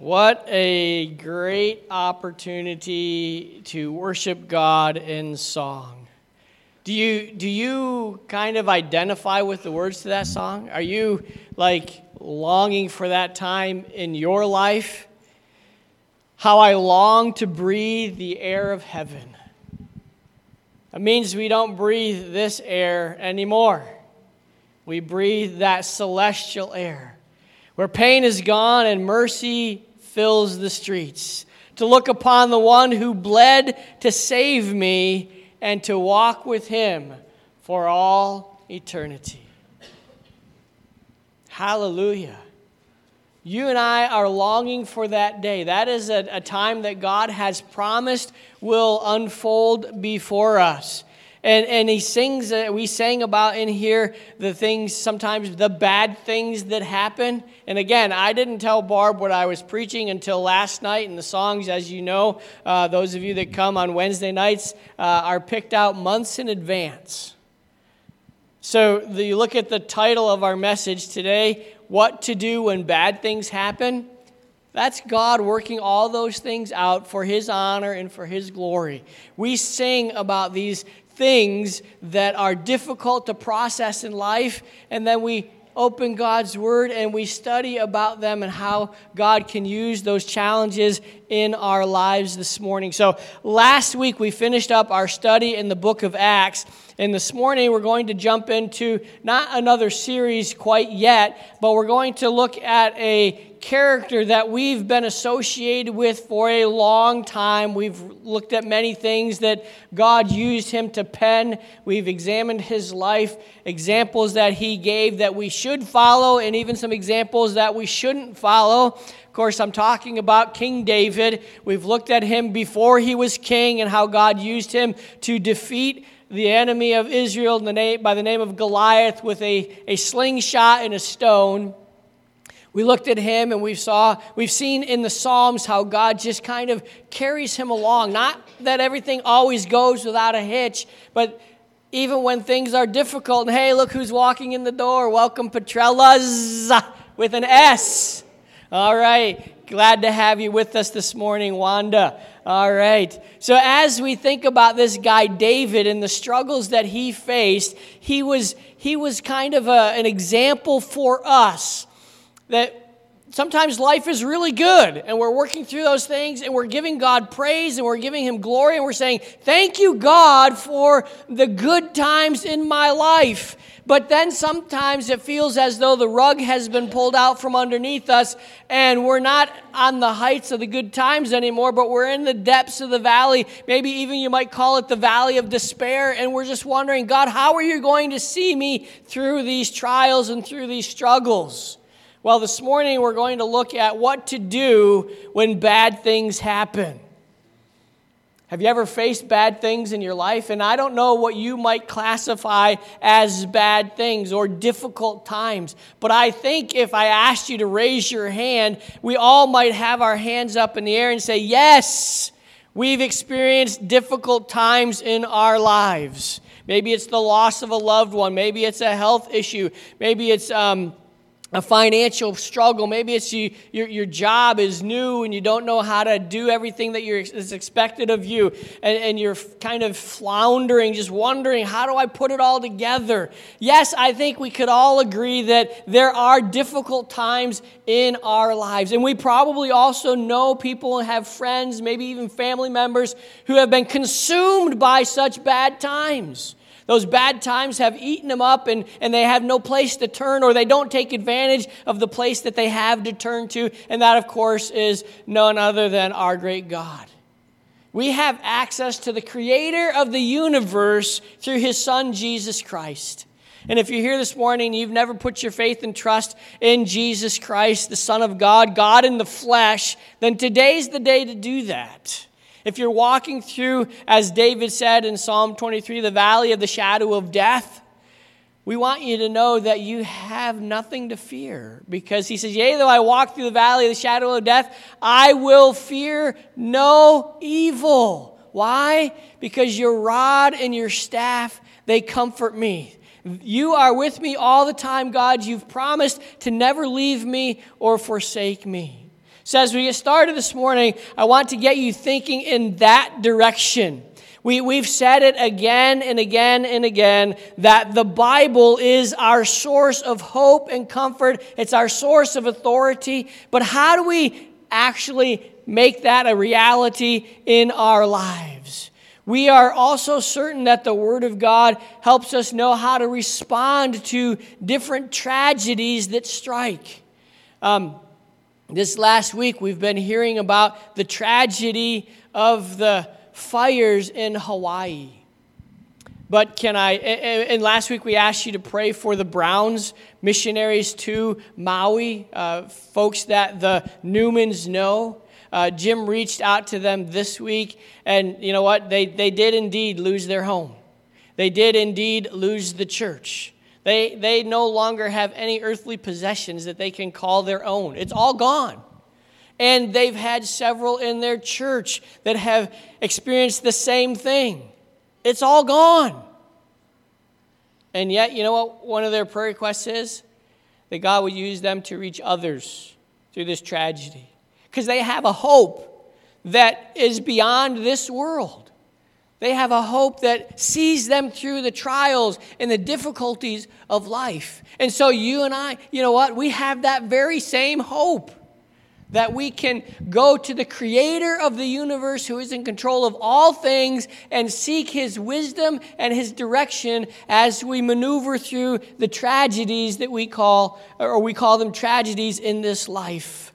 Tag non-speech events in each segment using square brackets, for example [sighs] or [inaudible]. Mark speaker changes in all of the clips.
Speaker 1: What a great opportunity to worship God in song. Do you, do you kind of identify with the words to that song? Are you like longing for that time in your life? How I long to breathe the air of heaven. It means we don't breathe this air anymore. We breathe that celestial air where pain is gone and mercy fills the streets, to look upon the one who bled to save me and to walk with him for all eternity. Hallelujah. You and I are longing for that day. That is a, a time that God has promised will unfold before us. And, and he sings, uh, we sang about in here the things, sometimes the bad things that happen. And again, I didn't tell Barb what I was preaching until last night. And the songs, as you know, uh, those of you that come on Wednesday nights, uh, are picked out months in advance. So the, you look at the title of our message today What to Do When Bad Things Happen. That's God working all those things out for His honor and for His glory. We sing about these things that are difficult to process in life, and then we open God's Word and we study about them and how God can use those challenges in our lives this morning. So, last week we finished up our study in the book of Acts, and this morning we're going to jump into not another series quite yet, but we're going to look at a character that we've been associated with for a long time. We've looked at many things that God used him to pen. We've examined his life, examples that he gave that we should follow, and even some examples that we shouldn't follow. Of course, I'm talking about King David. We've looked at him before he was king and how God used him to defeat the enemy of Israel by the name of Goliath with a, a slingshot and a stone. We looked at him and we saw, we've seen in the Psalms how God just kind of carries him along. Not that everything always goes without a hitch, but even when things are difficult, and hey, look who's walking in the door. Welcome, Petrellas, with an S. All right. Glad to have you with us this morning, Wanda. All right. So, as we think about this guy, David, and the struggles that he faced, he was, he was kind of a, an example for us that sometimes life is really good and we're working through those things and we're giving God praise and we're giving Him glory and we're saying, Thank you, God, for the good times in my life. But then sometimes it feels as though the rug has been pulled out from underneath us and we're not on the heights of the good times anymore, but we're in the depths of the valley. Maybe even you might call it the valley of despair. And we're just wondering, God, how are you going to see me through these trials and through these struggles? Well, this morning we're going to look at what to do when bad things happen. Have you ever faced bad things in your life? And I don't know what you might classify as bad things or difficult times, but I think if I asked you to raise your hand, we all might have our hands up in the air and say, Yes, we've experienced difficult times in our lives. Maybe it's the loss of a loved one, maybe it's a health issue, maybe it's. Um, a financial struggle. Maybe it's you, your, your job is new and you don't know how to do everything that is expected of you. And, and you're kind of floundering, just wondering, how do I put it all together? Yes, I think we could all agree that there are difficult times in our lives. And we probably also know people and have friends, maybe even family members, who have been consumed by such bad times. Those bad times have eaten them up and, and they have no place to turn, or they don't take advantage of the place that they have to turn to. And that, of course, is none other than our great God. We have access to the creator of the universe through his son, Jesus Christ. And if you're here this morning you've never put your faith and trust in Jesus Christ, the Son of God, God in the flesh, then today's the day to do that. If you're walking through, as David said in Psalm 23, the valley of the shadow of death, we want you to know that you have nothing to fear because he says, Yea, though I walk through the valley of the shadow of death, I will fear no evil. Why? Because your rod and your staff, they comfort me. You are with me all the time, God. You've promised to never leave me or forsake me. So, as we get started this morning, I want to get you thinking in that direction. We, we've said it again and again and again that the Bible is our source of hope and comfort. It's our source of authority. But how do we actually make that a reality in our lives? We are also certain that the Word of God helps us know how to respond to different tragedies that strike. Um, this last week, we've been hearing about the tragedy of the fires in Hawaii. But can I, and last week we asked you to pray for the Browns missionaries to Maui, uh, folks that the Newmans know. Uh, Jim reached out to them this week, and you know what? They, they did indeed lose their home. They did indeed lose the church. They, they no longer have any earthly possessions that they can call their own. It's all gone. And they've had several in their church that have experienced the same thing. It's all gone. And yet, you know what one of their prayer requests is? That God would use them to reach others through this tragedy. Because they have a hope that is beyond this world. They have a hope that sees them through the trials and the difficulties of life. And so, you and I, you know what? We have that very same hope that we can go to the creator of the universe who is in control of all things and seek his wisdom and his direction as we maneuver through the tragedies that we call, or we call them tragedies in this life.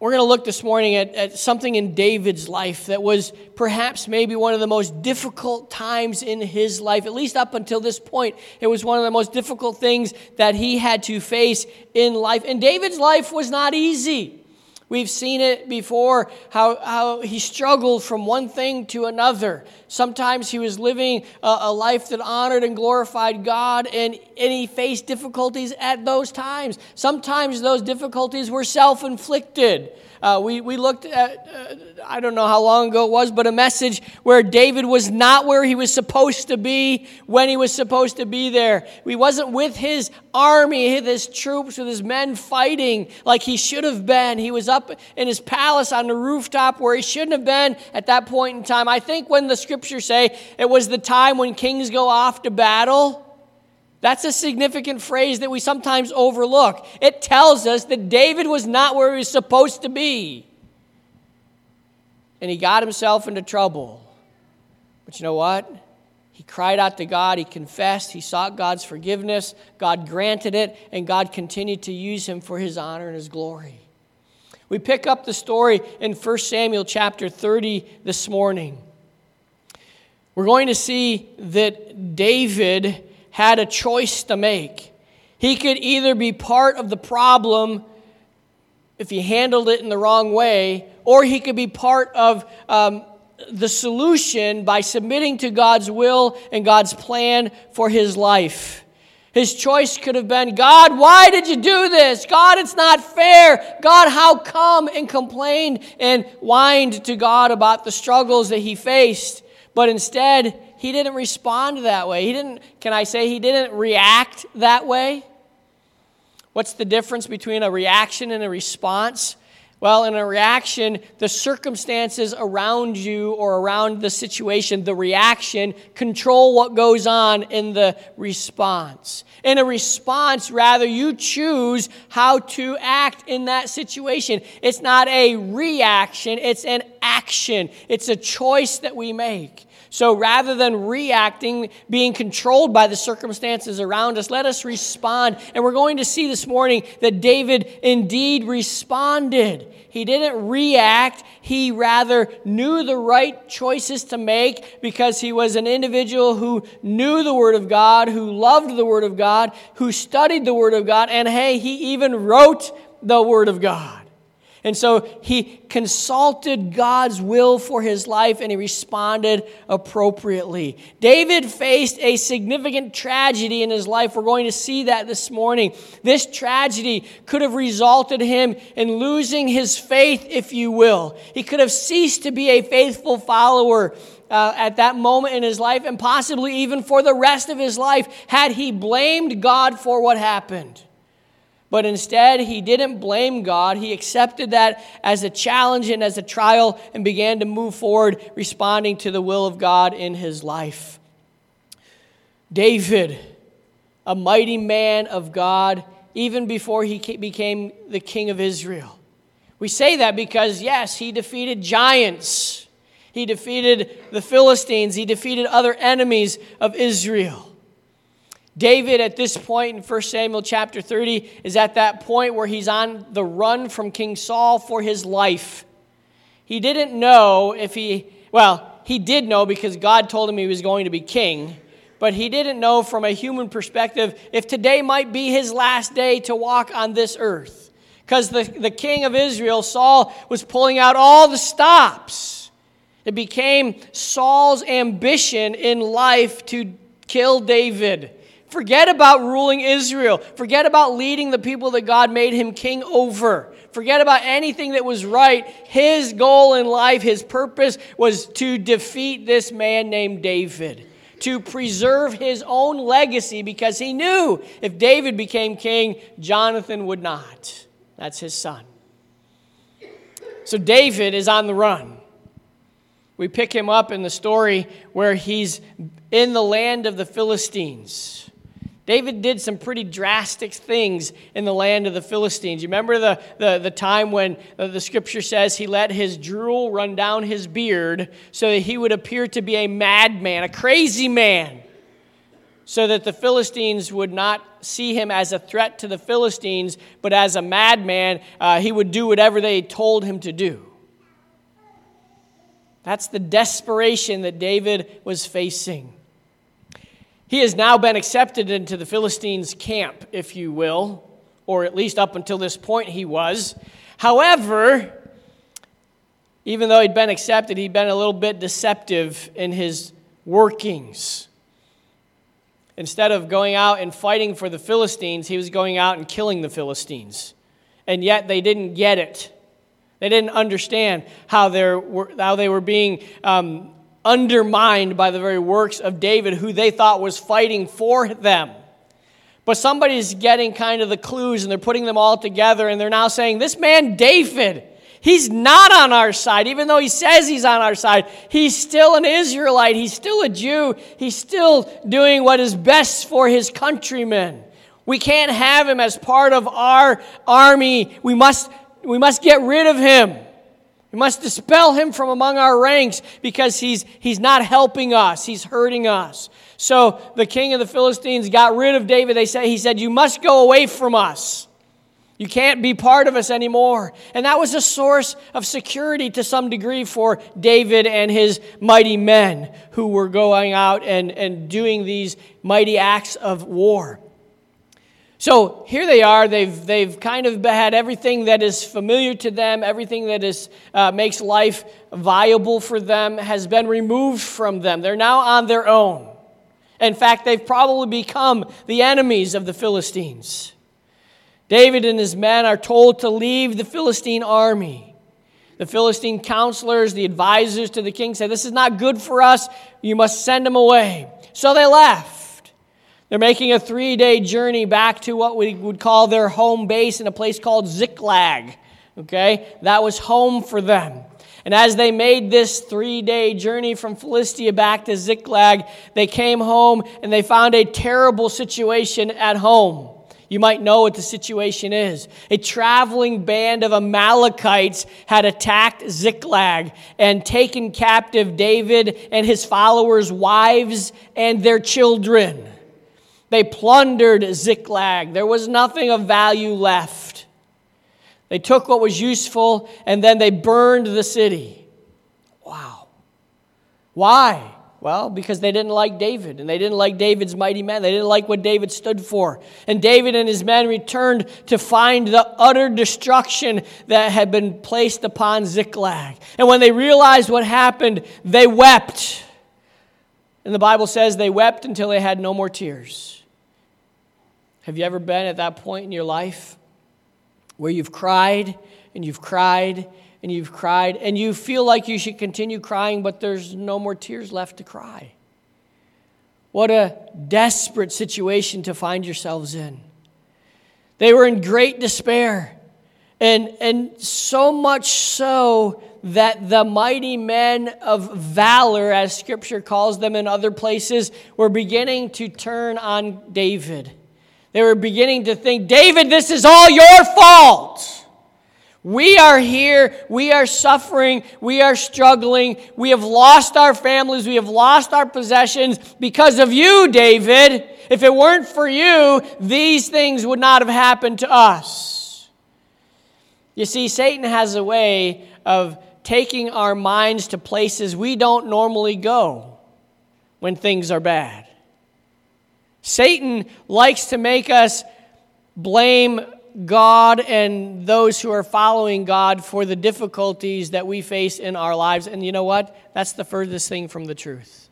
Speaker 1: We're going to look this morning at, at, something in David's life that was perhaps maybe one of the most difficult times in his life, at least up until this point. It was one of the most difficult things that he had to face in life. And David's life was not easy. We've seen it before how, how he struggled from one thing to another. Sometimes he was living a, a, life that honored and glorified God, and, and he faced difficulties at those times. Sometimes those difficulties were self inflicted. Uh, we, we looked at, uh, I don't know how long ago it was, but a message where David was not where he was supposed to be when he was supposed to be there. He wasn't with his army, with his troops, with his men fighting like he should have been. He was up in his palace on the rooftop where he shouldn't have been at that point in time. I think when the scriptures say it was the time when kings go off to battle, that's a significant phrase that we sometimes overlook. It tells us that David was not where he was supposed to be. And he got himself into trouble. But you know what? He cried out to God, he confessed, he sought God's forgiveness, God granted it, and God continued to use him for his honor and his glory. We pick up the story in 1 Samuel chapter 30 this morning. We're going to see that David had a choice to make. He could either be part of the problem if he handled it in the wrong way, or he could be part of um, the solution by submitting to God's will and God's plan for his life. His choice could have been God, why did you do this? God, it's not fair. God, how come? And complained and whined to God about the struggles that he faced. But instead, he didn't respond that way. He didn't, can I say, he didn't react that way? What's the difference between a reaction and a response? Well, in a reaction, the circumstances around you or around the situation, the reaction, control what goes on in the response. In a response, rather, you choose how to act in that situation. It's not a reaction, it's an action. It's a choice that we make. So rather than reacting, being controlled by the circumstances around us, let us respond. And we're going to see this morning that David indeed responded. He didn't react, he rather knew the right choices to make because he was an individual who knew the Word of God, who loved the Word of God, who studied the Word of God, and hey, he even wrote the Word of God. And so he consulted God's will for his life and he responded appropriately. David faced a significant tragedy in his life. We're going to see that this morning. This tragedy could have resulted him in losing his faith, if you will. He could have ceased to be a faithful follower. Uh, at that moment in his life, and possibly even for the rest of his life, had he blamed God for what happened. But instead, he didn't blame God. He accepted that as a challenge and as a trial and began to move forward, responding to the will of God in his life. David, a mighty man of God, even before he became the king of Israel. We say that because, yes, he defeated giants, he defeated the Philistines, he defeated other enemies of Israel. David, at this point in 1 Samuel chapter 30, is at that point where he's on the run from King Saul for his life. He didn't know if he, well, he did know because God told him he was going to be king, but he didn't know from a human perspective if today might be his last day to walk on this earth. Because the, the king of Israel, Saul, was pulling out all the stops. It became Saul's ambition in life to kill David. Forget about ruling Israel. Forget about leading the people that God made him king over. Forget about anything that was right. His goal in life, his purpose was to defeat this man named David, to preserve his own legacy because he knew if David became king, Jonathan would not. That's his son. So David is on the run. We pick him up in the story where he's in the land of the Philistines. David did some pretty drastic things in the land of the Philistines. You remember the, the, the time when the scripture says he let his drool run down his beard so that he would appear to be a madman, a crazy man, so that the Philistines would not see him as a threat to the Philistines, but as a madman. Uh, he would do whatever they told him to do. That's the desperation that David was facing. He has now been accepted into the Philistines' camp, if you will, or at least up until this point he was. However, even though he'd been accepted, he'd been a little bit deceptive in his workings. Instead of going out and fighting for the Philistines, he was going out and killing the Philistines. And yet they didn't get it. They didn't understand how, how they were being um, undermined by the very works of David, who they thought was fighting for them. But somebody's getting kind of the clues and they're putting them all together and they're now saying, This man, David, he's not on our side. Even though he says he's on our side, he's still an Israelite. He's still a Jew. He's still doing what is best for his countrymen. We can't have him as part of our army. We must, we must get rid of him. We must dispel him from among our ranks because he's, he's not helping us, he's hurting us. So the king of the Philistines got rid of David. They said, he said, You must go away from us. You can't be part of us anymore. And that was a source of security to some degree for David and his mighty men who were going out and, and doing these mighty acts of war. So here they are. They've, they've kind of had everything that is familiar to them, everything that is, uh, makes life viable for them has been removed from them. They're now on their own. In fact, they've probably become the enemies of the Philistines. David and his men are told to leave the Philistine army. The Philistine counselors, the advisors to the king, said, This is not good for us. You must send them away. So they left. They're making a three day journey back to what we would call their home base in a place called Ziklag. Okay? That was home for them. And as they made this three day journey from Philistia back to Ziklag, they came home and they found a terrible situation at home. You might know what the situation is. A traveling band of Amalekites had attacked Ziklag and taken captive David and his followers' wives and their children. They plundered Ziklag. There was nothing of value left. They took what was useful and then they burned the city. Wow. Why? Well, because they didn't like David and they didn't like David's mighty men. They didn't like what David stood for. And David and his men returned to find the utter destruction that had been placed upon Ziklag. And when they realized what happened, they wept. And the Bible says they wept until they had no more tears. Have you ever been at that point in your life where you've cried and you've cried and you've cried and you feel like you should continue crying, but there's no more tears left to cry? What a desperate situation to find yourselves in. They were in great despair. And, and so much so that the mighty men of valor, as scripture calls them in other places, were beginning to turn on David. They were beginning to think, David, this is all your fault. We are here, we are suffering, we are struggling, we have lost our families, we have lost our possessions because of you, David. If it weren't for you, these things would not have happened to us. You see, Satan has a way of taking our minds to places we don't normally go when things are bad. Satan likes to make us blame God and those who are following God for the difficulties that we face in our lives. And you know what? That's the furthest thing from the truth.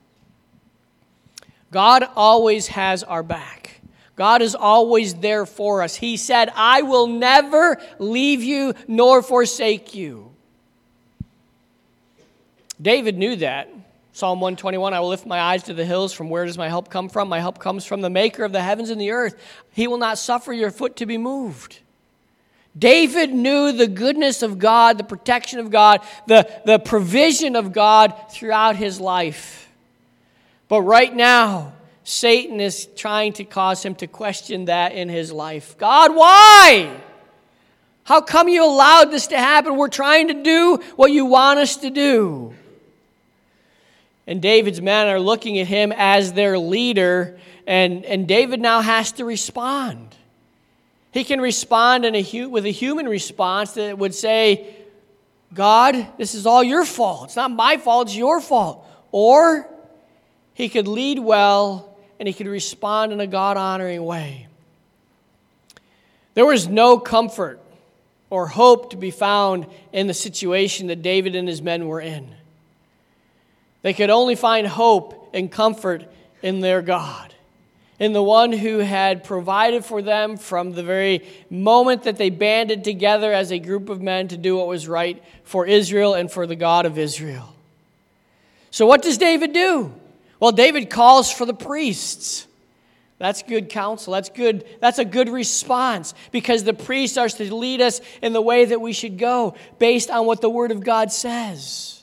Speaker 1: God always has our back. God is always there for us. He said, I will never leave you nor forsake you. David knew that. Psalm 121 I will lift my eyes to the hills. From where does my help come from? My help comes from the maker of the heavens and the earth. He will not suffer your foot to be moved. David knew the goodness of God, the protection of God, the, the provision of God throughout his life. But right now, Satan is trying to cause him to question that in his life. God, why? How come you allowed this to happen? We're trying to do what you want us to do. And David's men are looking at him as their leader, and, and David now has to respond. He can respond in a, with a human response that would say, God, this is all your fault. It's not my fault, it's your fault. Or he could lead well and he could respond in a God honoring way. There was no comfort or hope to be found in the situation that David and his men were in. They could only find hope and comfort in their God, in the one who had provided for them from the very moment that they banded together as a group of men to do what was right for Israel and for the God of Israel. So, what does David do? Well, David calls for the priests. That's good counsel. That's good. That's a good response because the priests are to lead us in the way that we should go based on what the word of God says.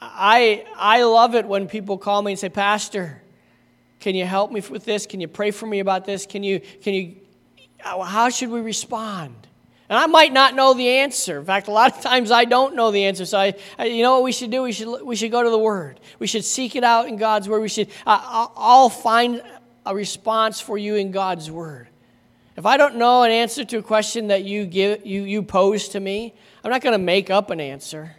Speaker 1: I, I love it when people call me and say, Pastor, can you help me with this? Can you pray for me about this? Can you, can you, how should we respond? And I might not know the answer. In fact, a lot of [laughs] times I don't know the answer. So, I, I, you know what we should do? We should, we should go to the Word. We should seek it out in God's Word. We should, uh, I'll find a response for you in God's Word. If I don't know an answer to a question that you, give, you, you pose to me, I'm not going to make up an answer.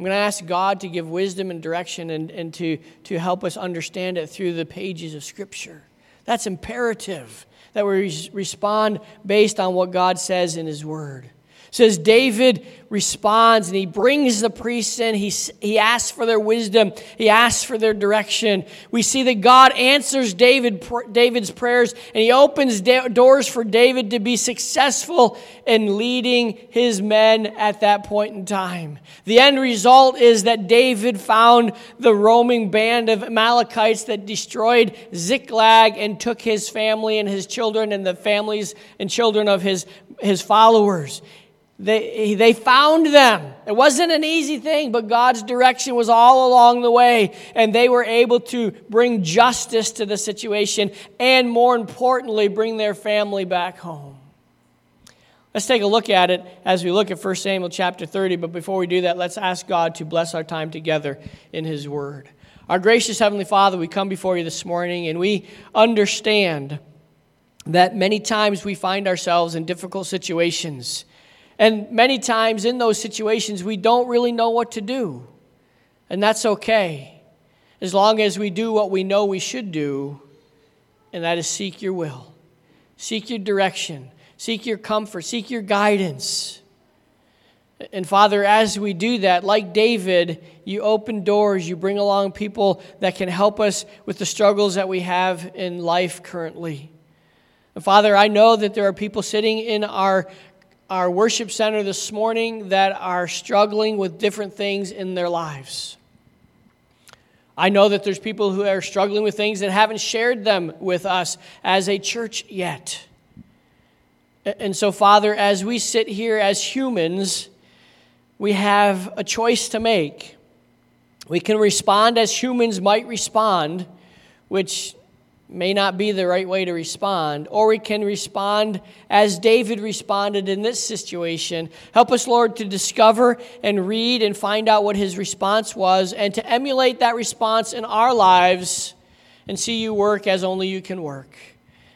Speaker 1: I'm going to ask God to give wisdom and direction and, and to, to help us understand it through the pages of Scripture. That's imperative that we respond based on what God says in His Word says David responds and he brings the priests in. He, he asks for their wisdom, he asks for their direction. We see that God answers David, David's prayers and he opens doors for David to be successful in leading his men at that point in time. The end result is that David found the roaming band of Amalekites that destroyed Ziklag and took his family and his children and the families and children of his, his followers. They, they found them. It wasn't an easy thing, but God's direction was all along the way, and they were able to bring justice to the situation and, more importantly, bring their family back home. Let's take a look at it as we look at 1 Samuel chapter 30, but before we do that, let's ask God to bless our time together in His Word. Our gracious Heavenly Father, we come before you this morning and we understand that many times we find ourselves in difficult situations. And many times in those situations, we don't really know what to do. And that's okay, as long as we do what we know we should do, and that is seek your will, seek your direction, seek your comfort, seek your guidance. And Father, as we do that, like David, you open doors, you bring along people that can help us with the struggles that we have in life currently. And Father, I know that there are people sitting in our our worship center this morning that are struggling with different things in their lives. I know that there's people who are struggling with things that haven't shared them with us as a church yet. And so, Father, as we sit here as humans, we have a choice to make. We can respond as humans might respond, which may not be the right way to respond, or we can respond as David responded in this situation. Help us, Lord, to discover and read and find out what his response was and to emulate that response in our lives and see you work as only you can work.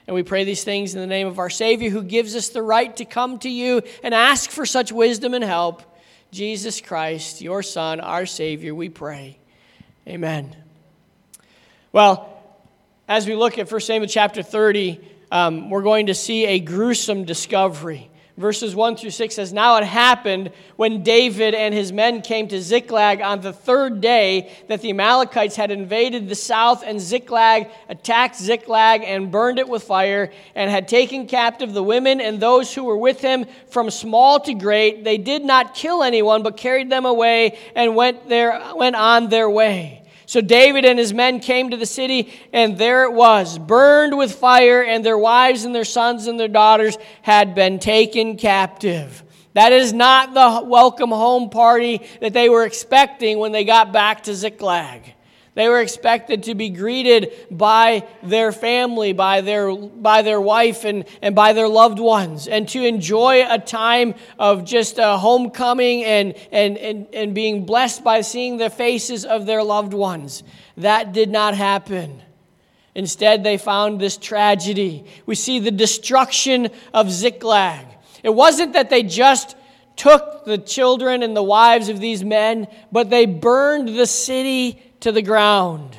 Speaker 1: And we pray these things in the name of our Savior who gives us the right to come to you and ask for such wisdom and help. Jesus Christ, your Son, our Savior, we pray. Amen. Well, as we look at 1 Samuel chapter 30, um, we're going to see a gruesome discovery. Verses 1 through 6 says, Now it happened when David and his men came to Ziklag on the third day that the Amalekites had invaded the south, and Ziklag attacked Ziklag and burned it with fire, and had taken captive the women and those who were with him from small to great. They did not kill anyone, but carried them away and went, there, went on their way. So David and his men came to the city, and there it was, burned with fire, and their wives and their sons and their daughters had been taken captive. That is not the welcome home party that they were expecting when they got back to Ziklag. They were expected to be greeted by their family, by their, by their wife, and, and by their loved ones, and to enjoy a time of just a homecoming and, and, and, and being blessed by seeing the faces of their loved ones. That did not happen. Instead, they found this tragedy. We see the destruction of Ziklag. It wasn't that they just took the children and the wives of these men, but they burned the city to the ground.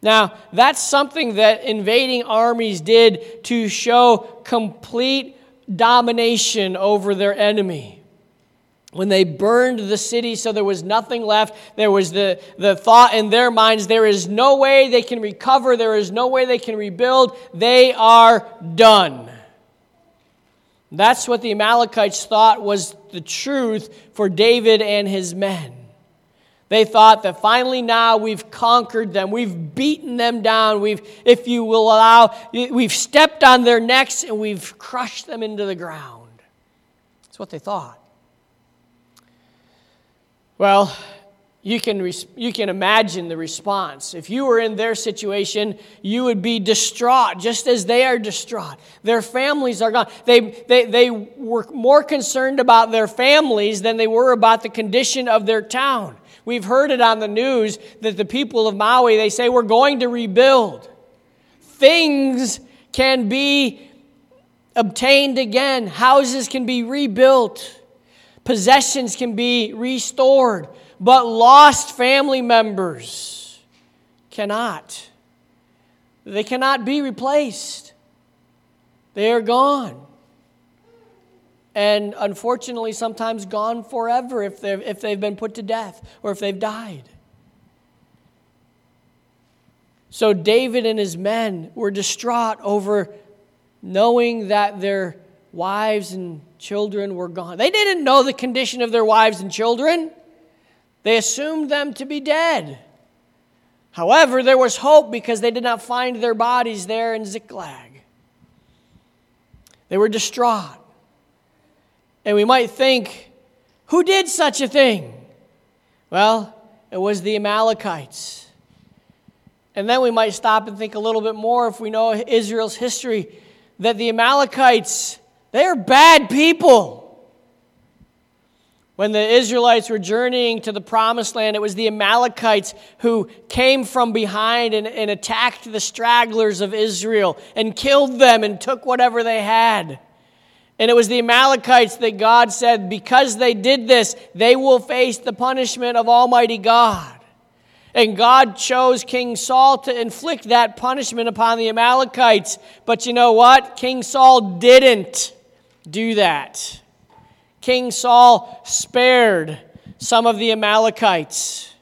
Speaker 1: Now, that's something that invading armies did to show complete domination over their enemy. When they burned the city so there was nothing left, there was the, the thought in their minds there is no way they can recover, there is no way they can rebuild, they are done. That's what the Amalekites thought was the truth for David and his men. They thought that finally now we've conquered them. We've beaten them down. We've, if you will allow, we've stepped on their necks and we've crushed them into the ground. That's what they thought. Well, you can, you can imagine the response. If you were in their situation, you would be distraught, just as they are distraught. Their families are gone. They, they, they were more concerned about their families than they were about the condition of their town. We've heard it on the news that the people of Maui, they say, we're going to rebuild. Things can be obtained again, houses can be rebuilt, possessions can be restored, but lost family members cannot. They cannot be replaced. They are gone and unfortunately sometimes gone forever if they've, if they've been put to death or if they've died. So David and his men were distraught over knowing that their wives and children were gone. They didn't know the condition of their wives and children, they assumed them to be dead. However, there was hope because they did not find their bodies there in Ziklag. They were distraught. And we might think, who did such a thing? Well, it was the Amalekites. And then we might stop and think a little bit more if we know Israel's history that the Amalekites, they are bad people. When the Israelites were journeying to the promised land, it was the Amalekites who came from behind and, and attacked the stragglers of Israel and killed them and took whatever they had. And it was the Amalekites that God said, because they did this, they will face the punishment of Almighty God. And God chose King Saul to inflict that punishment upon the Amalekites. But you know what? King Saul didn't do that. King Saul spared some of the Amalekites.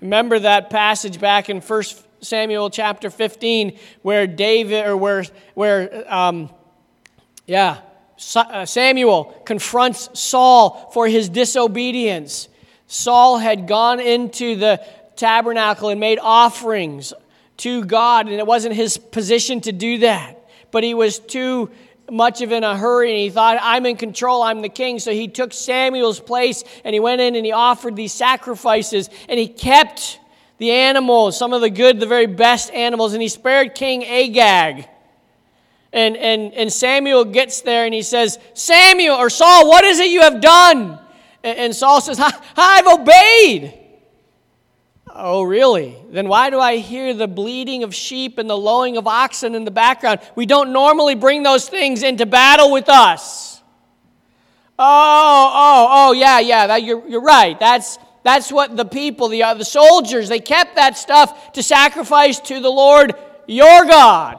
Speaker 1: Remember that passage back in 1 Samuel chapter 15 where David, or where, where um, yeah, Uh, Samuel confronts Saul for his disobedience. Saul had gone into the tabernacle and made offerings to God, and it wasn't his position to do that. But he was too much of in a hurry and he thought, I'm in control, I'm the king. So he took Samuel's place and he went in and he offered these sacrifices and he kept the animals, some of the good, the very best animals, and he spared King Agag. And, and, and Samuel gets there and he says, Samuel or Saul, what is it you have done? And, and Saul says, I've obeyed. Oh, really? Then why do I hear the bleating of sheep and the lowing of oxen in the background? We don't normally bring those things into battle with us. Oh, oh, oh, yeah, yeah, that, you're, you're right. That's, that's what the people, the, uh, the soldiers, they kept that stuff to sacrifice to the Lord your God.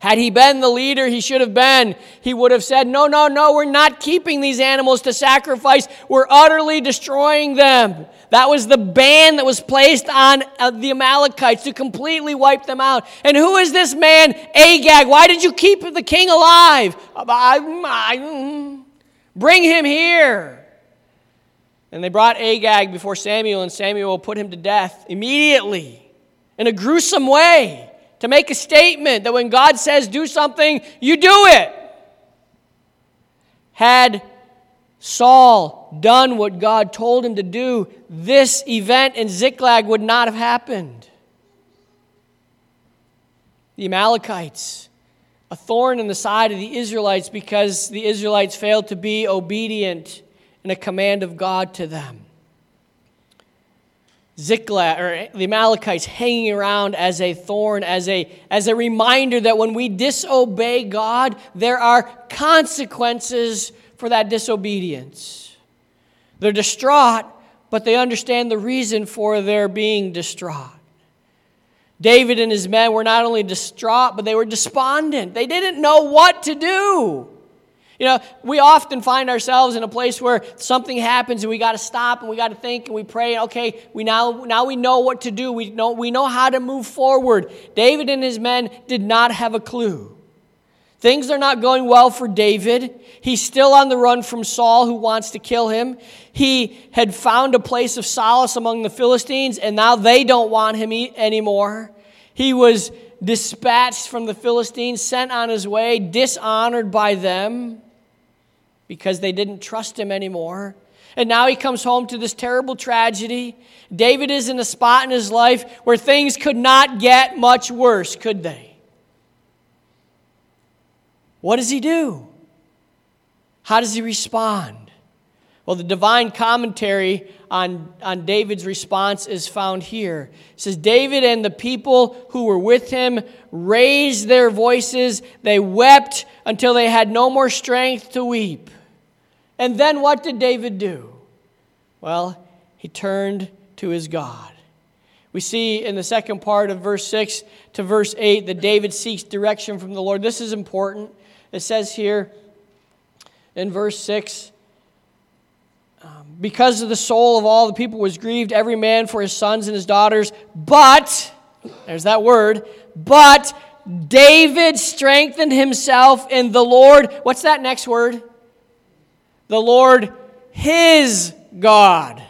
Speaker 1: Had he been the leader he should have been, he would have said, No, no, no, we're not keeping these animals to sacrifice. We're utterly destroying them. That was the ban that was placed on uh, the Amalekites to completely wipe them out. And who is this man, Agag? Why did you keep the king alive? Bring him here. And they brought Agag before Samuel, and Samuel put him to death immediately in a gruesome way to make a statement that when God says do something, you do it. Had Saul done what God told him to do, this event in Ziklag would not have happened. The Amalekites, a thorn in the side of the Israelites because the Israelites failed to be obedient in a command of God to them. Ziklag, or the Amalekites hanging around as a thorn, as a, as a reminder that when we disobey God, there are consequences for that disobedience. They're distraught, but they understand the reason for their being distraught. David and his men were not only distraught, but they were despondent. They didn't know what to do. You know, we often find ourselves in a place where something happens and we got to stop and we got to think and we pray, okay, we now, now we know what to do. We know, we know how to move forward. David and his men did not have a clue. Things are not going well for David. He's still on the run from Saul, who wants to kill him. He had found a place of solace among the Philistines, and now they don't want him anymore. He was dispatched from the Philistines, sent on his way, dishonored by them because they didn't trust him anymore. And now he comes home to this terrible tragedy. David is in a spot in his life where things could not get much worse, could they? What does he do? How does he respond? Well, the divine commentary on, on David's response is found here. It says, David and the people who were with him raised their voices. They wept until they had no more strength to weep. And then what did David do? Well, he turned to his God. We see in the second part of verse 6 to verse 8 that David seeks direction from the Lord. This is important. It says here in verse 6 um, because of the soul of all the people was grieved, every man for his sons and his daughters. But, there's that word, but David strengthened himself in the Lord. What's that next word? The Lord his God.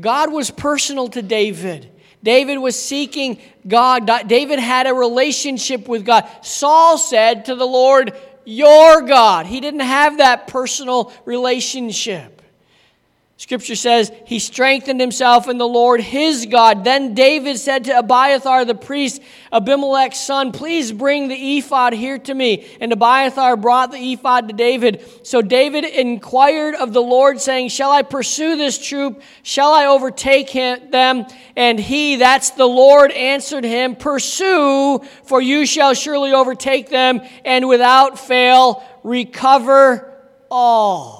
Speaker 1: God was personal to David. David was seeking God. David had a relationship with God. Saul said to the Lord, Your God. He didn't have that personal relationship. Scripture says he strengthened himself in the Lord his God. Then David said to Abiathar the priest, Abimelech's son, Please bring the ephod here to me. And Abiathar brought the ephod to David. So David inquired of the Lord, saying, Shall I pursue this troop? Shall I overtake him, them? And he, that's the Lord, answered him, Pursue, for you shall surely overtake them, and without fail recover all.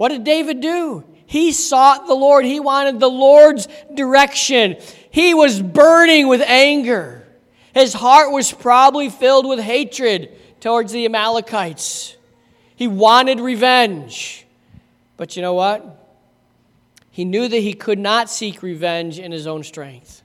Speaker 1: What did David do? He sought the Lord. He wanted the Lord's direction. He was burning with anger. His heart was probably filled with hatred towards the Amalekites. He wanted revenge. But you know what? He knew that he could not seek revenge in his own strength.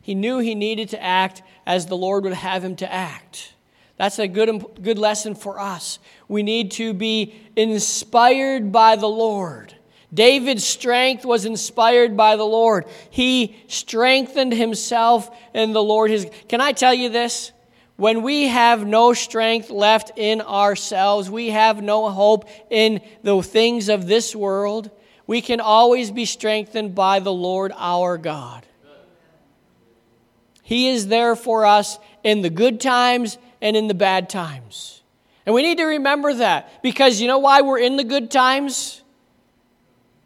Speaker 1: He knew he needed to act as the Lord would have him to act. That's a good, good lesson for us. We need to be inspired by the Lord. David's strength was inspired by the Lord. He strengthened himself in the Lord. His, can I tell you this? When we have no strength left in ourselves, we have no hope in the things of this world, we can always be strengthened by the Lord our God. He is there for us in the good times and in the bad times. And we need to remember that because you know why we're in the good times?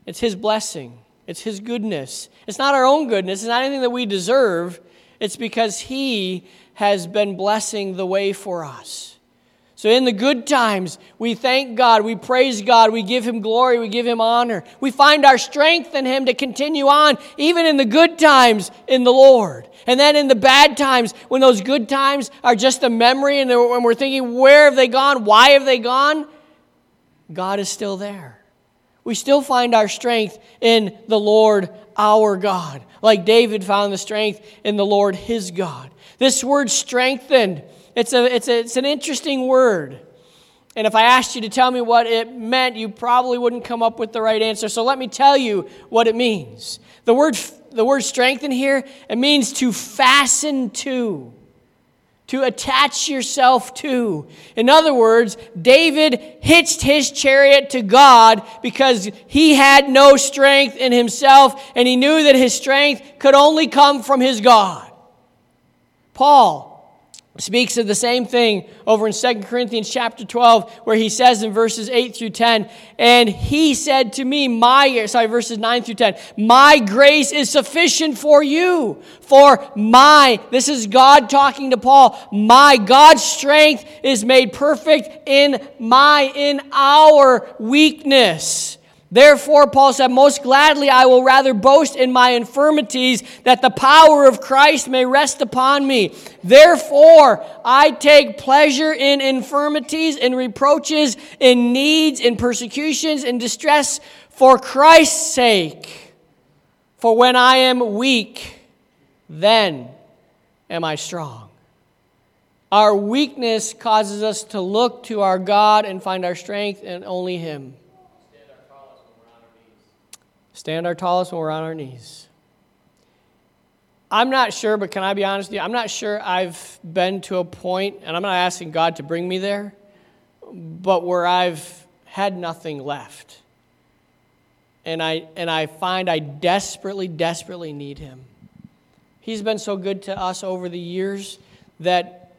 Speaker 1: It's His blessing, it's His goodness. It's not our own goodness, it's not anything that we deserve. It's because He has been blessing the way for us. So, in the good times, we thank God, we praise God, we give Him glory, we give Him honor. We find our strength in Him to continue on, even in the good times in the Lord. And then in the bad times, when those good times are just a memory and when we're thinking, where have they gone? Why have they gone? God is still there. We still find our strength in the Lord our God, like David found the strength in the Lord his God. This word strengthened, it's, a, it's, a, it's an interesting word. And if I asked you to tell me what it meant, you probably wouldn't come up with the right answer. So let me tell you what it means. The word, the word strengthen here, it means to fasten to to attach yourself to. In other words, David hitched his chariot to God because he had no strength in himself and he knew that his strength could only come from his God. Paul speaks of the same thing over in 2 Corinthians chapter 12 where he says in verses 8 through 10 and he said to me my sorry verses 9 through 10 my grace is sufficient for you for my this is God talking to Paul. My God's strength is made perfect in my in our weakness Therefore, Paul said, Most gladly I will rather boast in my infirmities, that the power of Christ may rest upon me. Therefore, I take pleasure in infirmities, in reproaches, in needs, in persecutions, in distress, for Christ's sake. For when I am weak, then am I strong. Our weakness causes us to look to our God and find our strength in only Him. Stand our tallest when we're on our knees. I'm not sure, but can I be honest with you? I'm not sure I've been to a point, and I'm not asking God to bring me there, but where I've had nothing left. And I, and I find I desperately, desperately need Him. He's been so good to us over the years that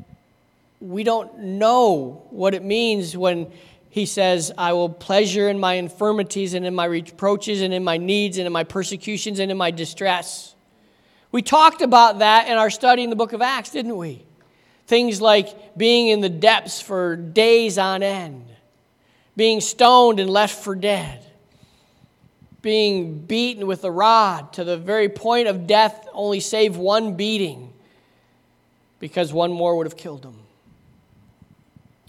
Speaker 1: we don't know what it means when he says, I will pleasure in my infirmities and in my reproaches and in my needs and in my persecutions and in my distress. We talked about that in our study in the book of Acts, didn't we? Things like being in the depths for days on end, being stoned and left for dead, being beaten with a rod to the very point of death, only save one beating because one more would have killed him.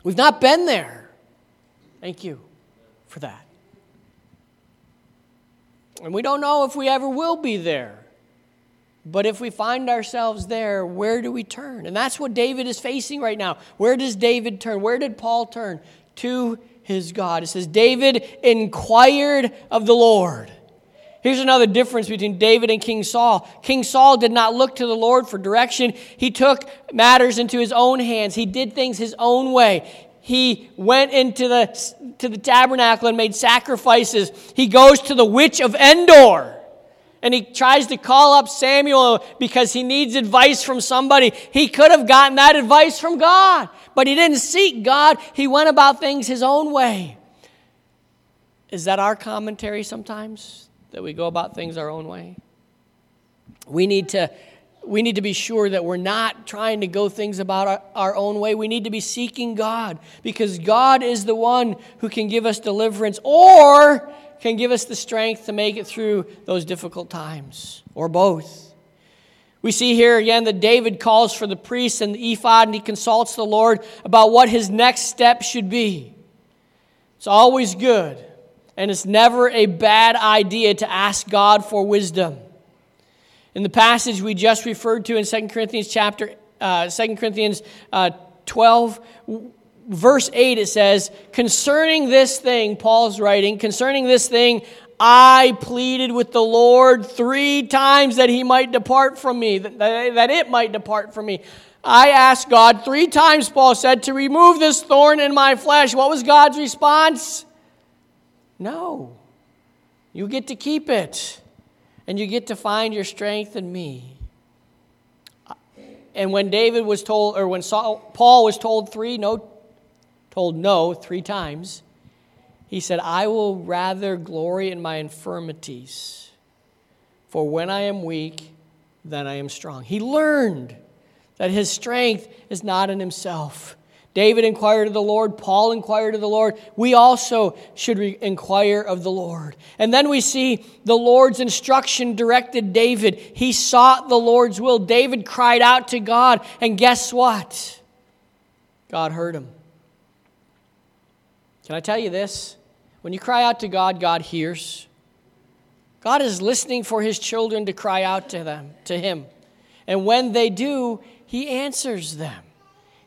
Speaker 1: We've not been there. Thank you for that. And we don't know if we ever will be there. But if we find ourselves there, where do we turn? And that's what David is facing right now. Where does David turn? Where did Paul turn? To his God. It says, David inquired of the Lord. Here's another difference between David and King Saul. King Saul did not look to the Lord for direction. He took matters into his own hands. He did things his own way he went into the, to the tabernacle and made sacrifices. He goes to the witch of Endor and he tries to call up Samuel because he needs advice from somebody. He could have gotten that advice from God, but he didn't seek God. He went about things his own way. Is that our commentary sometimes? That we go about things our own way? We need to we need to be sure that we're not trying to go things about our, our, own way. We need to be seeking God because God is the one who can give us deliverance or can give us the strength to make it through those difficult times, or both. We see here again that David calls for the priest and the ephod and he consults the Lord about what his next step should be. It's always good, and it's never a bad idea to ask God for wisdom. In the passage we just referred to in 2 Corinthians chapter uh, 2 Corinthians uh, 12, verse 8, it says, Concerning this thing, Paul's writing, concerning this thing, I pleaded with the Lord three times that he might depart from me, that, that it might depart from me. I asked God three times, Paul said, to remove this thorn in my flesh. What was God's response? No. You get to keep it, and you get to find your strength in me. And when David was told, or when Saul, Paul was told three, no, told no three times, he said, I will rather glory in my infirmities, for when I am weak, then I am strong. He learned that his strength is not in himself. David inquired of the Lord, Paul inquired of the Lord. We also should re- inquire of the Lord. And then we see the Lord's instruction directed David. He sought the Lord's will. David cried out to God, and guess what? God heard him. Can I tell you this? When you cry out to God, God hears. God is listening for his children to cry out to them, to him. And when they do, he answers them.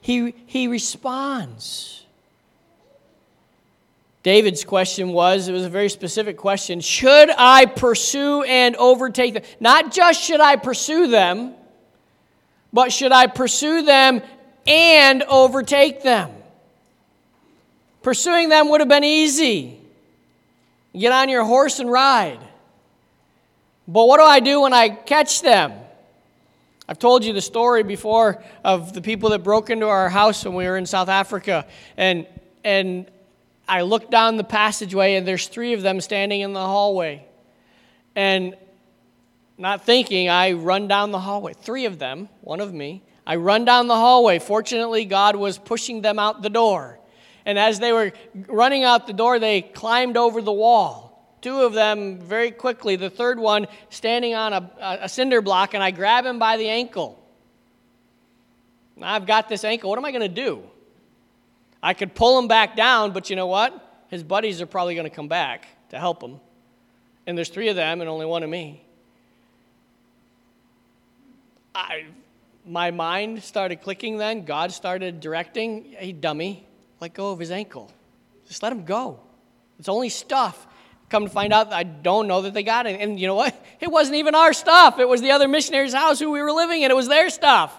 Speaker 1: He, he responds. David's question was it was a very specific question should I pursue and overtake them? Not just should I pursue them, but should I pursue them and overtake them? Pursuing them would have been easy. Get on your horse and ride. But what do I do when I catch them? I've told you the story before of the people that broke into our house when we were in South Africa. And, and I looked down the passageway, and there's three of them standing in the hallway. And not thinking, I run down the hallway. Three of them, one of me. I run down the hallway. Fortunately, God was pushing them out the door. And as they were running out the door, they climbed over the wall. Two of them very quickly, the third one standing on a, a cinder block, and I grab him by the ankle. I've got this ankle. What am I going to do? I could pull him back down, but you know what? His buddies are probably going to come back to help him. And there's three of them and only one of me. I, my mind started clicking then. God started directing. Hey, dummy, let go of his ankle. Just let him go. It's only stuff. Come to find out, I don't know that they got it. And you know what? It wasn't even our stuff. It was the other missionary's house who we were living in. It was their stuff.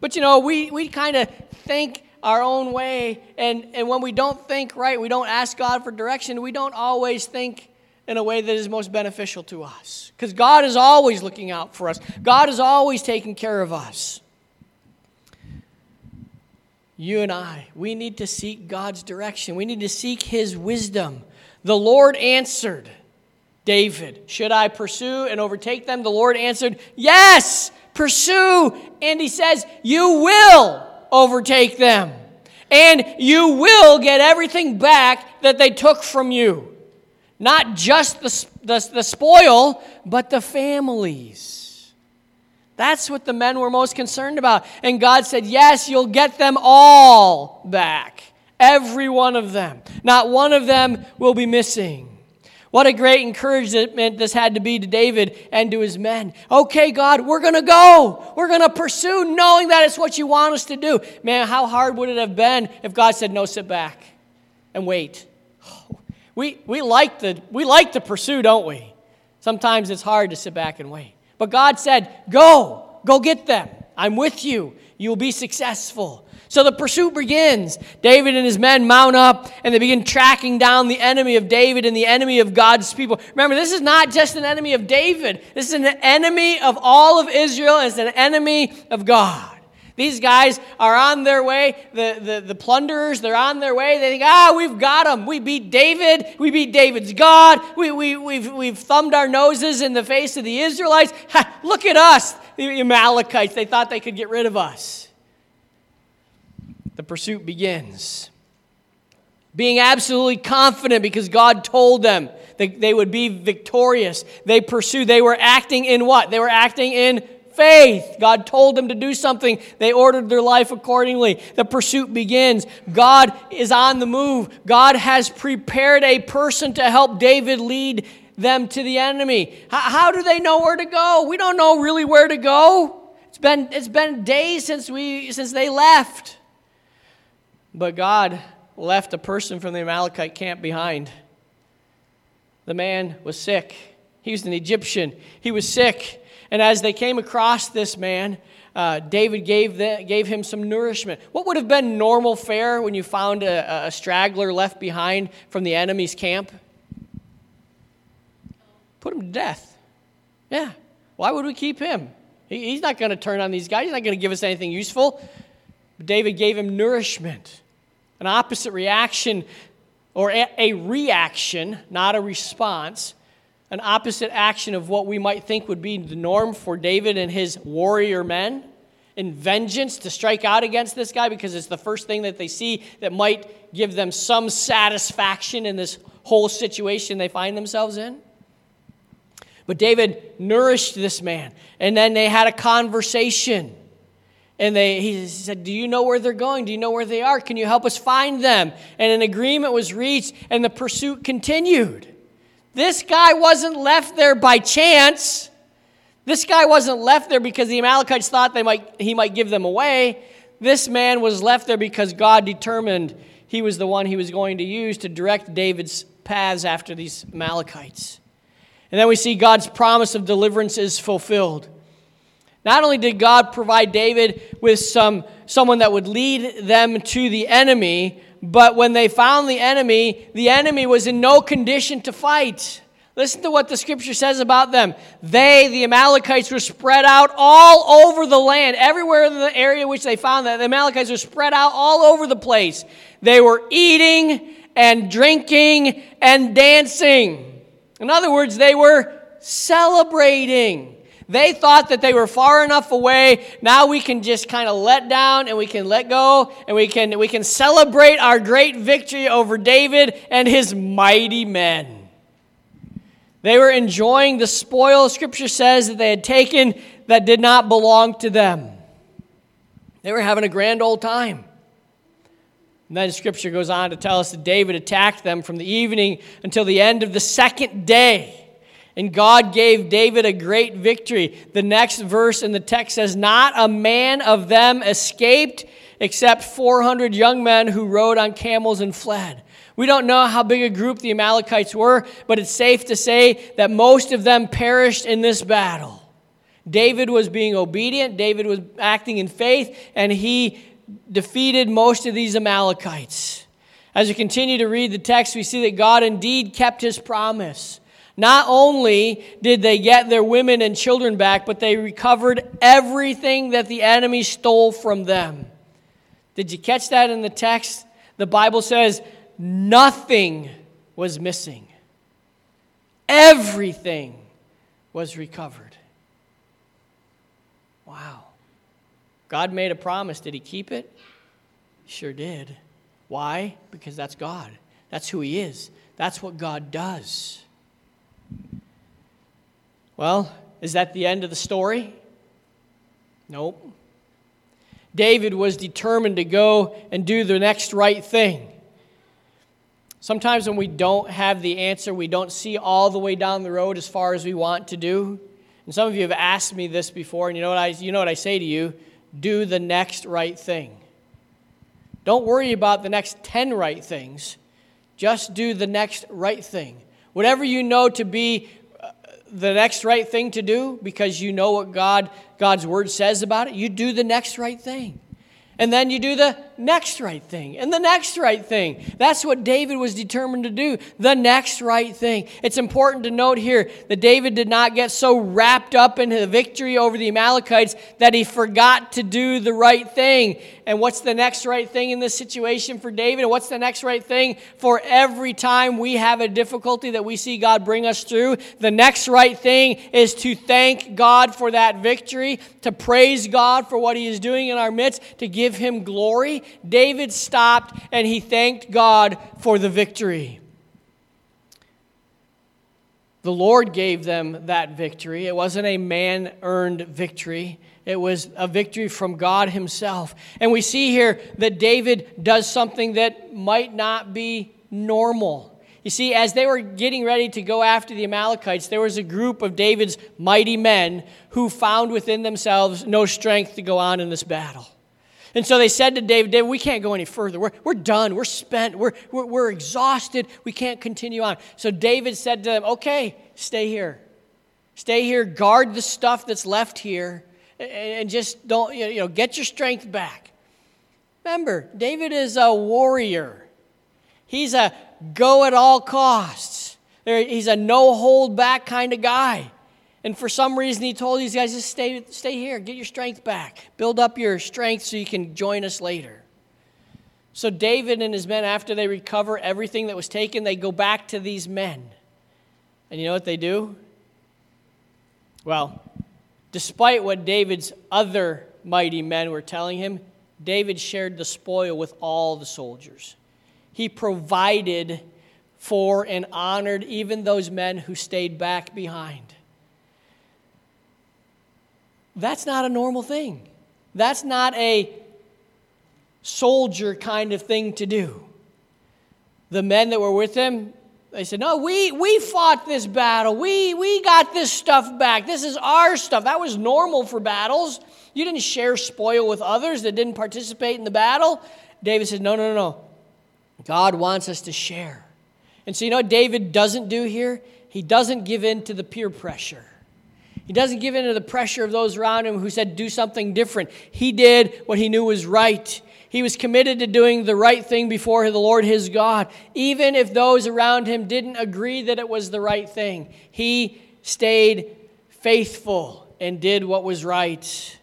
Speaker 1: But you know, we, we kind of think our own way. And, and when we don't think right, we don't ask God for direction, we don't always think in a way that is most beneficial to us. Because God is always looking out for us, God is always taking care of us you and I, we need to seek God's direction. We need to seek His wisdom. The Lord answered David, Should I pursue and overtake them? The Lord answered, Yes, pursue. And He says, You will overtake them. And you will get everything back that they took from you. Not just the, the, the spoil, but the families. That's what the men were most concerned about. And God said, Yes, you'll get them all back. Every one of them. Not one of them will be missing. What a great encouragement this had to be to David and to his men. Okay, God, we're going to go. We're going to pursue knowing that it's what you want us to do. Man, how hard would it have been if God said, No, sit back and wait? [sighs] We, we, like to, we like to pursue, don't we? Sometimes it's hard to sit back and wait. But God said, Go, go get them. I'm with you. You'll be successful. So the pursuit begins. David and his men mount up and they begin tracking down the enemy of David and the enemy of God's people. Remember, this is not just an enemy of David, this is an enemy of all of Israel, it's an enemy of God. These guys are on their way. The, the, the plunderers, they're on their way. They think, ah, we've got them. We beat David. We beat David's God. We, we, we've, we've thumbed our noses in the face of the Israelites. Ha, [laughs] look at us, the Amalekites. They thought they could get rid of us. The pursuit begins. Being absolutely confident because God told them that they would be victorious. They pursued. They were acting in what? They were acting in faith. God told them to do something. They ordered their life accordingly. The pursuit begins. God is on the move. God has prepared a person to help David lead them to the enemy. How, how do they know where to go? We don't know really where to go. It's been, it's been days since, we, since they left. But God left a person from the Amalekite camp behind. the man was sick. He was an Egyptian. He was sick. And as they came across this man, uh, David gave, the, gave him some nourishment. What would have been normal fare when you found a, a straggler left behind from the enemy's camp? Put him to death. Yeah. Why would we keep him? He, he's not going to turn on these guys. He's not going to give us anything useful. But David gave him nourishment, an opposite reaction, or a, reaction, not a response an opposite action of what we might think would be the norm for David and his warrior men in vengeance to strike out against this guy because it's the first thing that they see that might give them some satisfaction in this whole situation they find themselves in. But David nourished this man, and then they had a conversation. And they, he said, Do you know where they're going? Do you know where they are? Can you help us find them? And an agreement was reached, and the pursuit continued. This guy wasn't left there by chance. This guy wasn't left there because the Amalekites thought they might, he might give them away. This man was left there because God determined he was the one he was going to use to direct David's paths after these Amalekites. And then we see God's promise of deliverance is fulfilled. Not only did God provide David with some, someone that would lead them to the enemy, but when they found the enemy, the enemy was in no condition to fight. Listen to what the scripture says about them. They, the Amalekites, were spread out all over the land. Everywhere in the area which they found that, the Amalekites were spread out all over the place. They were eating and drinking and dancing. In other words, they were celebrating. They thought that they were far enough away. Now we can just kind of let down and we can let go and we can, we can celebrate our great victory over David and his mighty men. They were enjoying the spoil, Scripture says, that they had taken that did not belong to them. They were having a grand old time. And then Scripture goes on to tell us that David attacked them from the evening until the end of the second day. And God gave David a great victory. The next verse in the text says, Not a man of them escaped except 400 young men who rode on camels and fled. We don't know how big a group the Amalekites were, but it's safe to say that most of them perished in this battle. David was being obedient, David was acting in faith, and he defeated most of these Amalekites. As we continue to read the text, we see that God indeed kept his promise. Not only did they get their women and children back, but they recovered everything that the enemy stole from them. Did you catch that in the text? The Bible says nothing was missing, everything was recovered. Wow. God made a promise. Did he keep it? Sure did. Why? Because that's God. That's who he is. That's what God does. Well, is that the end of the story? Nope. David was determined to go and do the next right thing. Sometimes when we don't have the answer, we don't see all the way down the road as far as we want to do. And some of you have asked me this before, and you know what I, you know what I say to you? Do the next right thing. Don't worry about the next 10 right things. Just do the next right thing. Whatever you know to be uh, the next right thing to do because you know what God God's word says about it, you do the next right thing. And then you do the next right thing and the next right thing. That's what David was determined to do, the next right thing. It's important to note here that David did not get so wrapped up in the victory over the Amalekites that he forgot to do the right thing. And what's the next right thing in this situation for David? And what's the next right thing for every time we have a difficulty that we see God bring us through? The next right thing is to thank God for that victory, to praise God for what he is doing in our midst, to give give him glory, David stopped and he thanked God for the victory. The Lord gave them that victory. It wasn't a man earned victory, it was a victory from God Himself. And we see here that David does something that might not be normal. You see, as they were getting ready to go after the Amalekites, there was a group of David's mighty men who found within themselves no strength to go on in this battle. And so they said to David, David, we can't go any further. We're, we're done. We're spent. We're, we're, we're exhausted. We can't continue on. So David said to them, Okay, stay here. Stay here. Guard the stuff that's left here. And just don't, you know, get your strength back. Remember, David is a warrior. He's a go at all costs. He's a no hold back kind of guy. And for some reason, he told these guys, just stay, stay here, get your strength back, build up your strength so you can join us later. So, David and his men, after they recover everything that was taken, they go back to these men. And you know what they do? Well, despite what David's other mighty men were telling him, David shared the spoil with all the soldiers. He provided for and honored even those men who stayed back behind. That's not a normal thing. That's not a soldier kind of thing to do. The men that were with him, they said, No, we, we fought this battle. We, we got this stuff back. This is our stuff. That was normal for battles. You didn't share spoil with others that didn't participate in the battle. David said, No, no, no, no. God wants us to share. And so, you know what David doesn't do here? He doesn't give in to the peer pressure. He doesn't give in to the pressure of those around him who said, do something different. He did what he knew was right. He was committed to doing the right thing before the Lord his God, even if those around him didn't agree that it was the right thing. He stayed faithful and did what was right.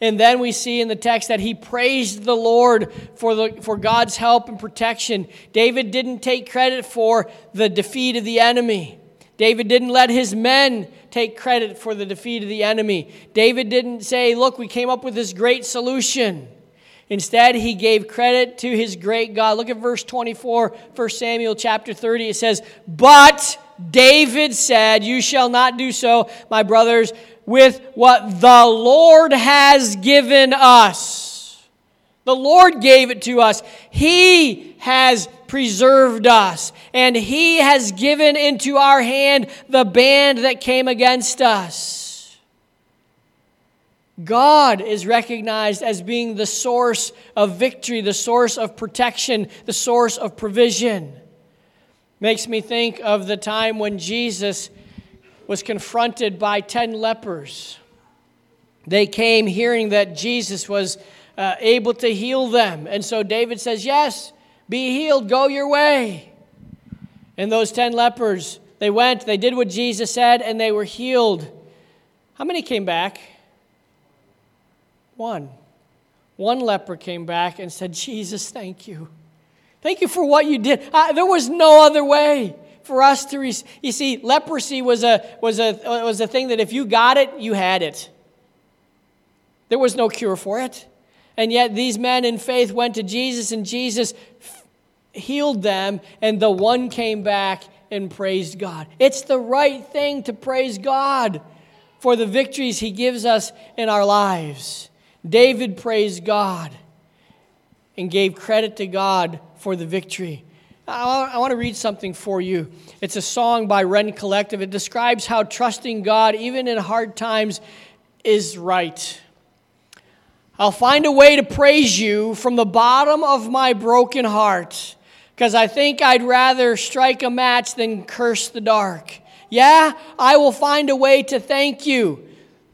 Speaker 1: And then we see in the text that he praised the Lord for, the, for God's help and protection. David didn't take credit for the defeat of the enemy. David didn't let his men take credit for the defeat of the enemy. David didn't say, Look, we came up with this great solution. Instead, he gave credit to his great God. Look at verse 24, 1 Samuel chapter 30. It says, But David said, You shall not do so, my brothers, with what the Lord has given us. The Lord gave it to us. He has preserved us, and He has given into our hand the band that came against us. God is recognized as being the source of victory, the source of protection, the source of provision. Makes me think of the time when Jesus was confronted by 10 lepers. They came hearing that Jesus was uh, able to heal them. And so David says, Yes, be healed, go your way. And those 10 lepers, they went, they did what Jesus said, and they were healed. How many came back? One. One leper came back and said, Jesus, thank you. Thank you for what you did. Uh, there was no other way for us to receive. You see, leprosy was a, was, a, was a thing that if you got it, you had it. There was no cure for it. And yet these men in faith went to Jesus, and Jesus healed them, and the one came back and praised God. It's the right thing to praise God for the victories he gives us in our lives. David praised God and gave credit to God for the victory. I want to read something for you. It's a song by Rend Collective. It describes how trusting God, even in hard times, is right. I'll find a way to praise you from the bottom of my broken heart because I think I'd rather strike a match than curse the dark. Yeah, I will find a way to thank you,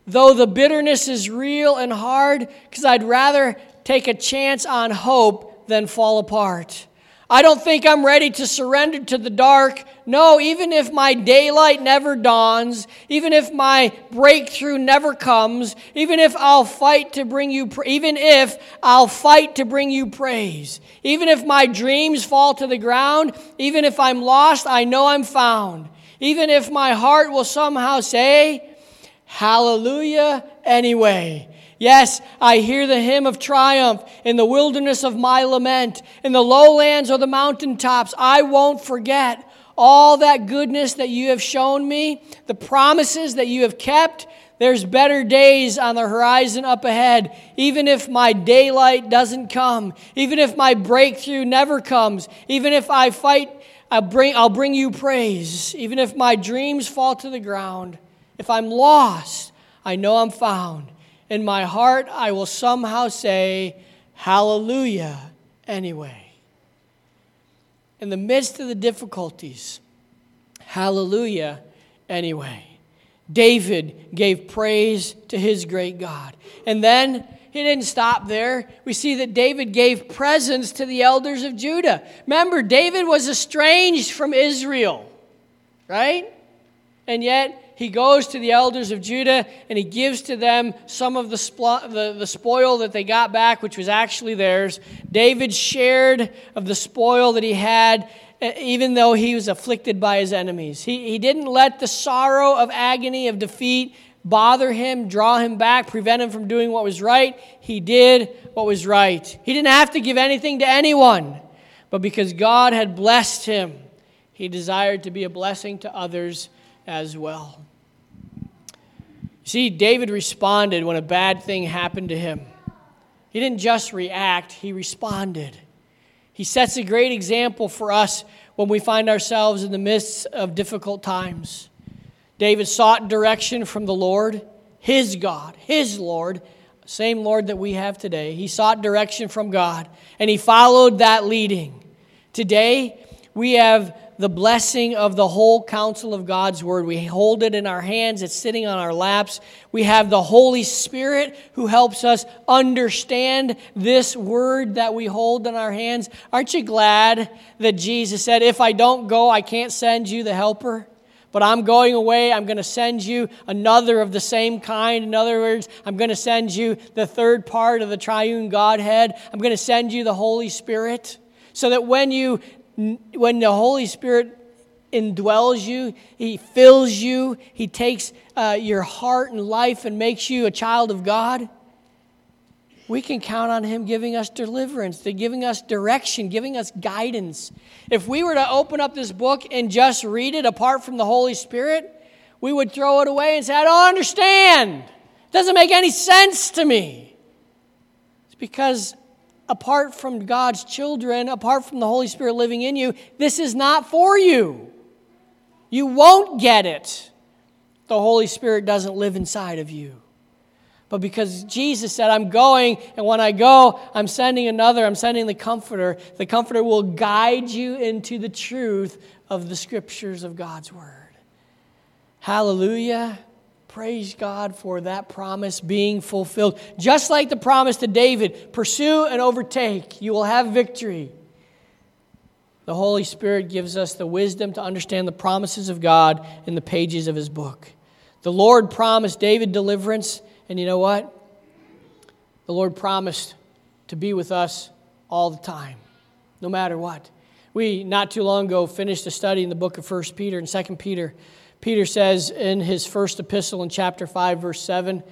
Speaker 1: though the bitterness is real and hard, because I'd rather take a chance on hope than fall apart. I don't think I'm ready to surrender to the dark. No, even if my daylight never dawns, even if my breakthrough never comes, even if I'll fight to bring you even if I'll fight to bring you praise. Even if my dreams fall to the ground, even if I'm lost, I know I'm found. Even if my heart will somehow say, hallelujah anyway. Yes, I hear the hymn of triumph in the wilderness of my lament, in the lowlands or the mountaintops. I won't forget all that goodness that you have shown me, the promises that you have kept. There's better days on the horizon up ahead. Even if my daylight doesn't come, even if my breakthrough never comes, even if I fight, I'll bring, I'll bring you praise. Even if my dreams fall to the ground, if I'm lost, I know I'm found in my heart, I will somehow say, hallelujah anyway. In the midst of the difficulties, hallelujah anyway. David gave praise to his great God. And then he didn't stop there. We see that David gave presents to the elders of Judah. Remember, David was estranged from Israel, right? And yet, he goes to the elders of Judah and he gives to them some of the, the, the spoil that they got back, which was actually theirs. David shared of the spoil that he had, even though he was afflicted by his enemies. He, he didn't let the sorrow of agony, of defeat, bother him, draw him back, prevent him from doing what was right. He did what was right. He didn't have to give anything to anyone, but because God had blessed him, he desired to be a blessing to others as well. See, David responded when a bad thing happened to him. He didn't just react, he responded. He sets a great example for us when we find ourselves in the midst of difficult times. David sought direction from the Lord, his God, his Lord, same Lord that we have today. He sought direction from God, and he followed that leading. Today, we have the blessing of the whole counsel of God's word. We hold it in our hands, it's sitting on our laps. We have the Holy Spirit who helps us understand this word that we hold in our hands. Aren't you glad that Jesus said, If I don't go, I can't send you the helper? But I'm going away. I'm going to send you another of the same kind. In other words, I'm going to send you the third part of the triune Godhead. I'm going to send you the Holy Spirit so that when you when the Holy Spirit indwells you, He fills you, He takes uh, your heart and life and makes you a child of God, we can count on Him giving us deliverance, giving us direction, giving us guidance. If we were to open up this book and just read it apart from the Holy Spirit, we would throw it away and say, I don't understand. It doesn't make any sense to me. It's because apart from God's children, apart from the Holy Spirit living in you, this is not for you. You won't get it. The Holy Spirit doesn't live inside of you. But because Jesus said, I'm going, and when I go, I'm sending another, I'm sending the Comforter, the Comforter will guide you into the truth of the Scriptures of God's Word. Hallelujah. Praise God for that promise being fulfilled. Just like the promise to David pursue and overtake, you will have victory. The Holy Spirit gives us the wisdom to understand the promises of God in the pages of his book. The Lord promised David deliverance, and you know what? The Lord promised to be with us all the time, no matter what. We, not too long ago, finished a study in the book of 1 Peter and 2 Peter. Peter says in his first epistle in chapter 5, verse 7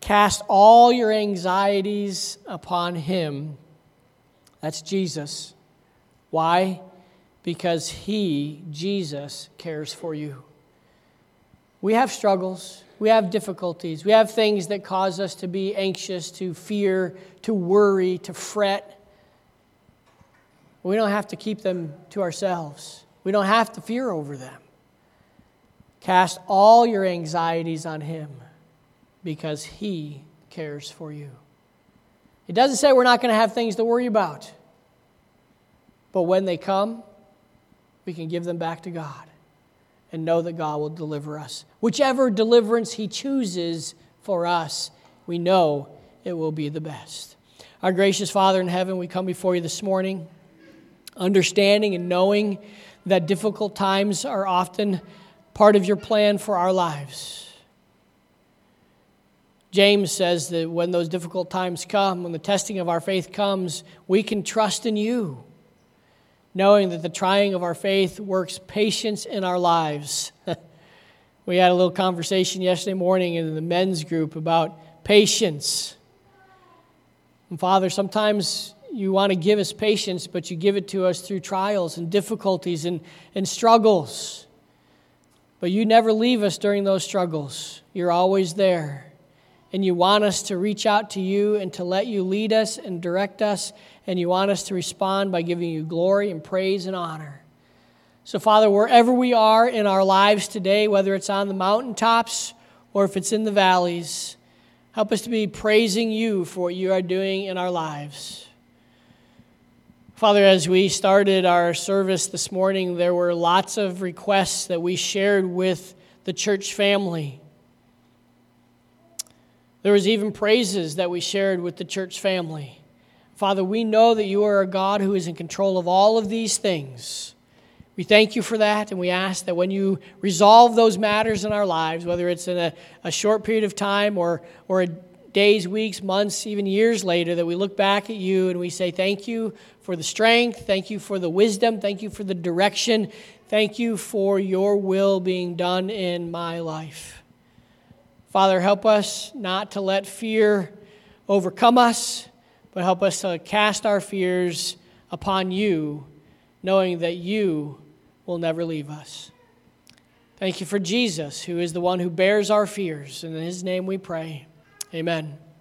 Speaker 1: Cast all your anxieties upon him. That's Jesus. Why? Because he, Jesus, cares for you. We have struggles, we have difficulties, we have things that cause us to be anxious, to fear, to worry, to fret. We don't have to keep them to ourselves, we don't have to fear over them. Cast all your anxieties on Him because He cares for you. It doesn't say we're not going to have things to worry about, but when they come, we can give them back to God and know that God will deliver us. Whichever deliverance He chooses for us, we know it will be the best. Our gracious Father in heaven, we come before you this morning, understanding and knowing that difficult times are often part of your plan for our lives. James says that when those difficult times come, when the testing of our faith comes, we can trust in you, knowing that the trying of our faith works patience in our lives. [laughs] we had a little conversation yesterday morning in the men's group about patience. And Father, sometimes you want to give us patience, but you give it to us through trials and difficulties and, and struggles. But you never leave us during those struggles. You're always there. And you want us to reach out to you and to let you lead us and direct us. And you want us to respond by giving you glory and praise and honor. So, Father, wherever we are in our lives today, whether it's on the mountaintops or if it's in the valleys, Help us to be praising you for what you are doing in our lives. Father, as we started our service this morning, there were lots of requests that we shared with the church family. There was even praises that we shared with the church family. Father, we know that you are a God who is in control of all of these things. We thank you for that, and we ask that when you resolve those matters in our lives, whether it's in a, a short period of time or, or a days, weeks, months, even years later, that we look back at you and we say, Thank you for the strength, thank you for the wisdom, thank you for the direction, thank you for your will being done in my life. Father, help us not to let fear overcome us, but help us to cast our fears upon you, knowing that you will never leave us. Thank you for Jesus, who is the one who bears our fears. And in his name we pray. Amen.